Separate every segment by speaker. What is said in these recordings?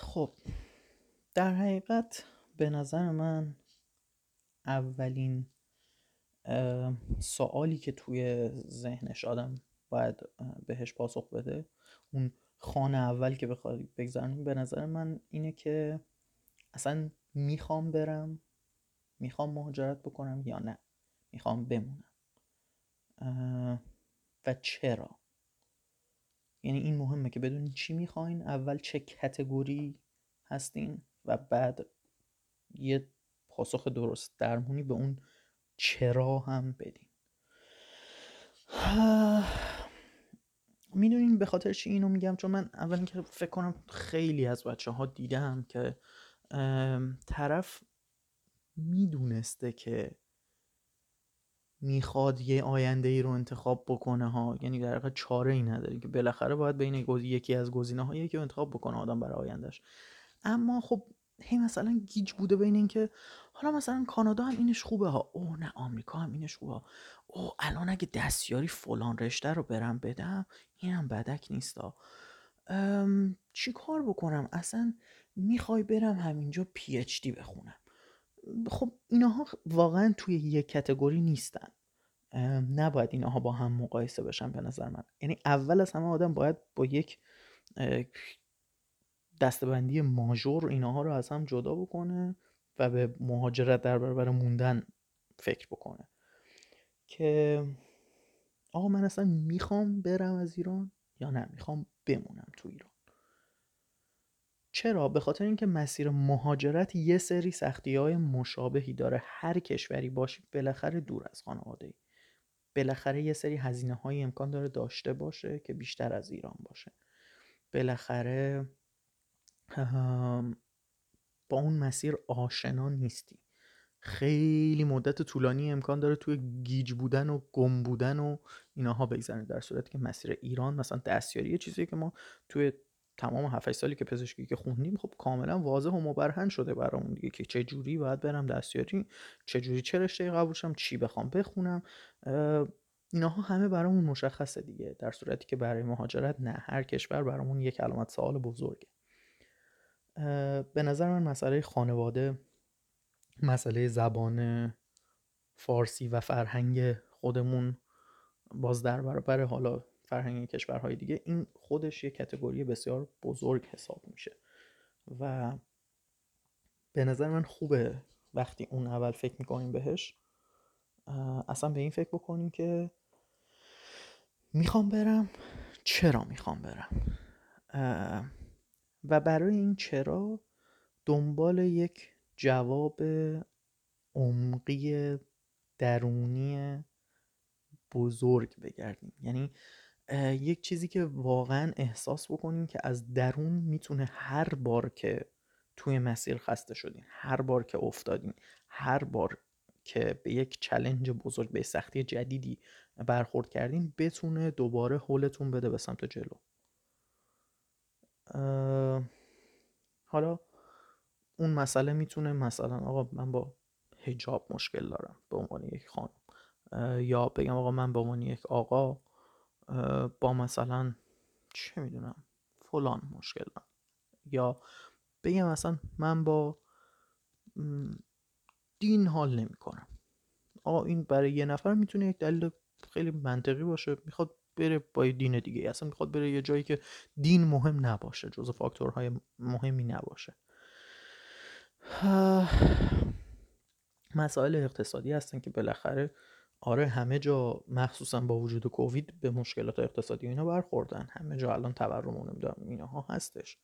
Speaker 1: خب در حقیقت به نظر من اولین سوالی که توی ذهنش آدم باید بهش پاسخ بده اون خانه اول که بخواد بگذاریم به نظر من اینه که اصلا می‌خوام برم می‌خوام مهاجرت بکنم یا نه؟ می‌خوام بمونم. و چرا؟ یعنی این مهمه که بدونین چی می‌خواین. اول چه کتگوری هستین و بعد یه پاسخ درست درمونی به اون چرا هم بدین. می‌دونین به خاطر چی اینو میگم؟ چون من اول که فکر کنم خیلی از بچه ها دیدم که طرف می‌دونسته که می‌خواد یه آینده ای رو انتخاب بکنه ها. یعنی در واقع چاره ای نداره که بالاخره باید بین یکی از گزینه ها یکی رو انتخاب بکنه آدم برای آیندهش اما خب هی مثلا گیج بوده بین اینکه حالا مثلا کانادا هم اینش خوبه ها. او نه آمریکا هم اینش خوبه او الان اگه دستیاری فلان رشته رو برم بدم اینم بدک نیستا چی کار بکنم؟ اصلا می‌خوای برم همینجا پی اچ دی بخونم. خب اینها واقعا توی یک کتگوری نیستن. نباید اینها با هم مقایسه بشن به نظر من. یعنی اول از همه آدم باید با یک دستبندی ماژور اینها رو از هم جدا بکنه و به مهاجرت در برابر موندن فکر بکنه. که آقا من اصلا می‌خوام برم از ایران یا نه؟ می‌خوام بمونم تو ایران. چرا؟ به خاطر اینکه مسیر مهاجرت یه سری سختی های مشابهی داره. هر کشوری باشی بالاخره دور از خانواده ای بالاخره یه سری هزینه های امکان داره داشته باشه که بیشتر از ایران باشه. بالاخره با اون مسیر آشنا نیستی. خیلی مدت طولانی امکان داره توی گیج بودن و گم بودن و ایناها بگذرنه در صورتی که مسیر ایران مثلا دستیاری یه چیزی که ما توی تمام 7 سالی که پزشکی که خوندیم خب کاملا واضح و مبرهن شده برامون دیگه که چه جوری باید برم دستیاری چه جوری چه رشته قبول شم چی بخوام بخونم. اینها همه برامون مشخصه دیگه در صورتی که برای مهاجرت نه هر کشور برامون یک علامت سوال بزرگه. به نظر من مسئله خانواده مسئله زبان فارسی و فرهنگ خودمون باز در برابر حالا فرهنگ کشورهای دیگه این خودش یه کتگوری بسیار بزرگ حساب میشه. و به نظر من خوبه وقتی اون اول فکر می‌کنیم بهش. اصلا به این فکر بکنیم که می‌خوام برم چرا می‌خوام برم؟ و برای این چرا دنبال یک جواب عمقی درونی بزرگ بگردیم. یعنی یک چیزی که واقعا احساس بکنیم که از درون می‌تونه هر بار که توی مسیر خسته شدین هر بار که افتادین هر بار که به یک چلنج بزرگ به سختی جدیدی برخورد کردین بتونه دوباره حولتون بده به سمت جلو. حالا اون مسئله می‌تونه مثلا آقا من با هجاب مشکل دارم به عنوان یک خانم یا بگم آقا من به عنوان یک آقا با مثلا چه می‌دونم فلان مشکل دارم. یا بگم مثلا من با دین حال نمی کنم آقا این برای یه نفر می‌تونه یک دلیل خیلی منطقی باشه می‌خواد بره با دین دیگه. اصلا می‌خواد بره یه جایی که دین مهم نباشه جز فاکتورهای مهمی نباشه. مسائل اقتصادی هستن که بالاخره آره همه جا مخصوصا با وجود کووید به مشکلات اقتصادی اینا برخوردن. همه جا الان تورم و نمی‌دونم اینها هستش.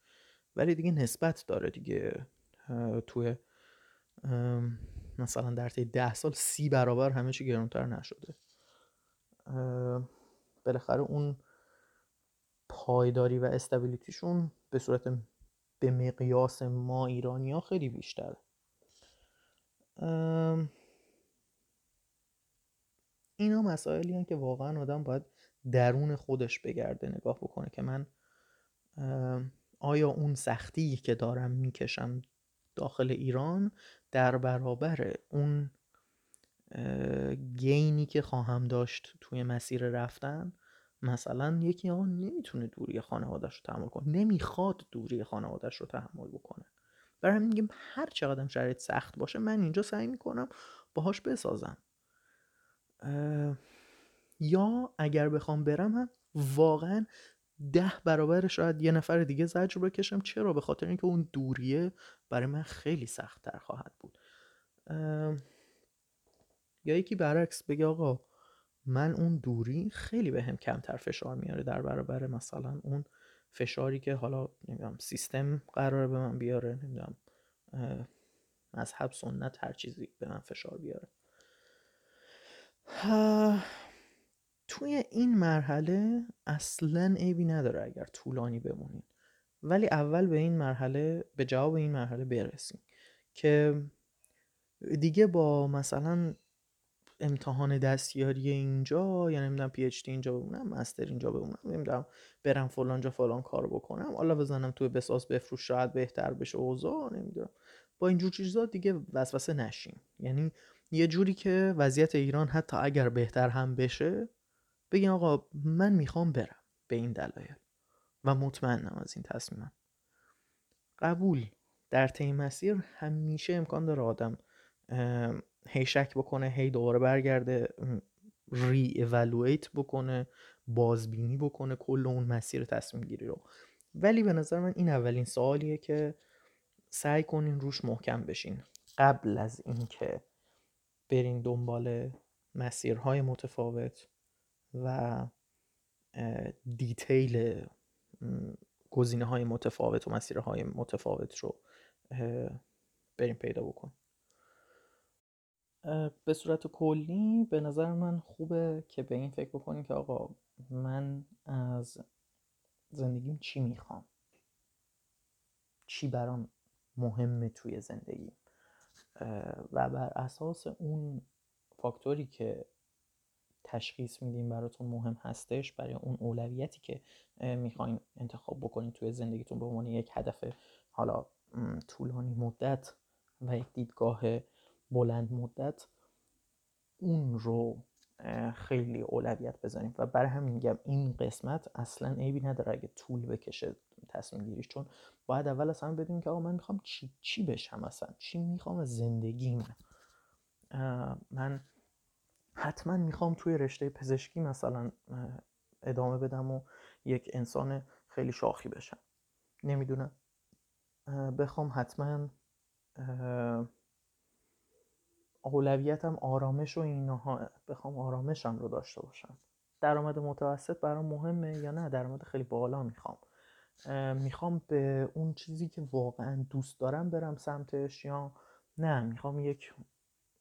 Speaker 1: ولی دیگه نسبت داره دیگه توی مثلا در طی ده سال سی برابر همه چی گرونتر نشده. بالاخره اون پایداری و استابیلیتیشون به صورت به مقیاس ما ایرانی ها خیلی بیشتره. اینا مسائلی هن که واقعا آدم باید درون خودش بگرده نگاه بکنه که من آیا اون سختی که دارم می‌کشم داخل ایران در برابر اون گینی که خواهم داشت توی مسیر رفتن؟ مثلا یکی آقا نمی‌تونه دوری خانوادهش رو تحمل کنه نمی‌خواد دوری خانوادهش رو تحمل بکنه. برای میگم هر چقدر شرایط سخت باشه من اینجا سعی می‌کنم باهاش بسازم. یا اگر بخوام برم هم واقعا ده برابر شاید یه نفر دیگه زجر بکشم. چرا؟ به خاطر اینکه اون دوریه برای من خیلی سخت تر خواهد بود. یا یکی برعکس بگه آقا من اون دوری خیلی به هم کمتر فشار میاره در برابر مثلا اون فشاری که حالا نمی‌دونم سیستم قراره به من بیاره نمی‌دونم مذهب سنت هر چیزی به من فشار بیاره. توی این مرحله اصلا عیبی نداره اگر طولانی بمونین. ولی اول به این مرحله به جواب این مرحله برسیم که دیگه با مثلا امتحان دستیاری اینجا یا نمی‌دونم پی اچ دی اینجا بمونم مستر اینجا بمونم نمی‌دونم برم فلان جا فلان کار بکنم حالا بزنم توی بساز بفروش شاید بهتر بشه اوضاع نمی‌دونم. با اینجور چیزا دیگه وسوسه نشیم یعنی یه جوری که وضعیت ایران حتی اگر بهتر هم بشه بگین آقا من می‌خوام برم به این دلایل و مطمئنم از این تصمیمم. قبول در طی مسیر همیشه امکان داره آدم هی شک بکنه هی دوباره برگرده ری ایوالویت بکنه بازبینی بکنه کل اون مسیر تصمیم گیری رو. ولی به نظر من این اولین سوالیه که سعی کنین روش محکم بشین. قبل از اینکه برین دنبال مسیرهای متفاوت و دیتیل گزینه های متفاوت و مسیرهای متفاوت رو بریم پیدا بکن. به صورت کلی به نظر من خوبه که به این فکر بکنیم که آقا من از زندگیم چی می‌خوام؟ چی برام مهمه توی زندگی؟ و بر اساس اون فاکتوری که تشخیص میدیم براتون مهم هستش برای اون اولویتی که می‌خواین انتخاب بکنید توی زندگیتون به عنوان یک هدف حالا طولانی مدت و یک دیدگاه بلند مدت اون رو خیلی اولویت بزنیم و برای همین میگم این قسمت اصلا عیبی نداره اگه طول بکشه تصمیم گیریش چون باید اول اصلا بدونیم که آقا من می‌خوام چی, چی بشم اصلا؟ چی می‌خوام از زندگیم من؟ حتما می‌خوام توی رشته پزشکی مثلا ادامه بدم و یک انسان خیلی شاخی بشم. نمی‌دونم. بخوام حتما اولویتم آرامش و اینها بخوام آرامشم رو داشته باشم. درآمد متوسط برام مهمه یا نه؟ درآمد خیلی بالا می‌خوام. می‌خوام به اون چیزی که واقعا دوست دارم برم سمتش یا نه؟ می‌خوام یک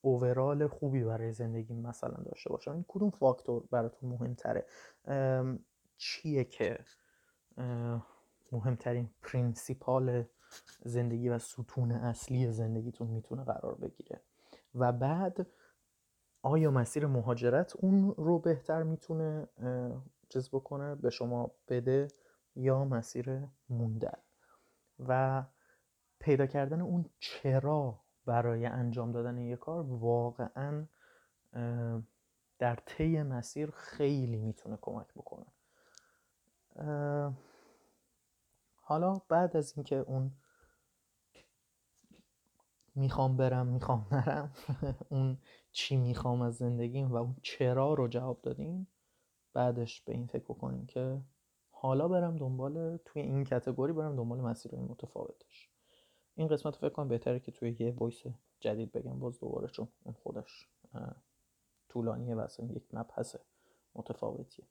Speaker 1: اوورال خوبی برای زندگی مثلا داشته باشم. این کدوم فاکتور براتون مهمتره؟ چیه که مهمترین پرینسیپال زندگی و ستون اصلی زندگیتون می‌تونه قرار بگیره. و بعد آیا مسیر مهاجرت اون رو بهتر می‌تونه چیز بکنه به شما بده یا مسیر موندن؟ و پیدا کردن اون چرا برای انجام دادن یک کار واقعا در طی مسیر خیلی می‌تونه کمک بکنه. حالا بعد از اینکه اون می‌خوام برم می‌خوام نرم. اون چی می‌خوام از زندگیم و اون چرا رو جواب دادیم. بعدش به این فکر بکنیم که حالا برم دنبال توی این کتگوری برم دنبال مسیرهای متفاوتش. این قسمت فکر کنم بهتره که توی یه وایس جدید بگم باز دوباره چون اون خودش طولانیه و اصلا یک مبحث متفاوتیه.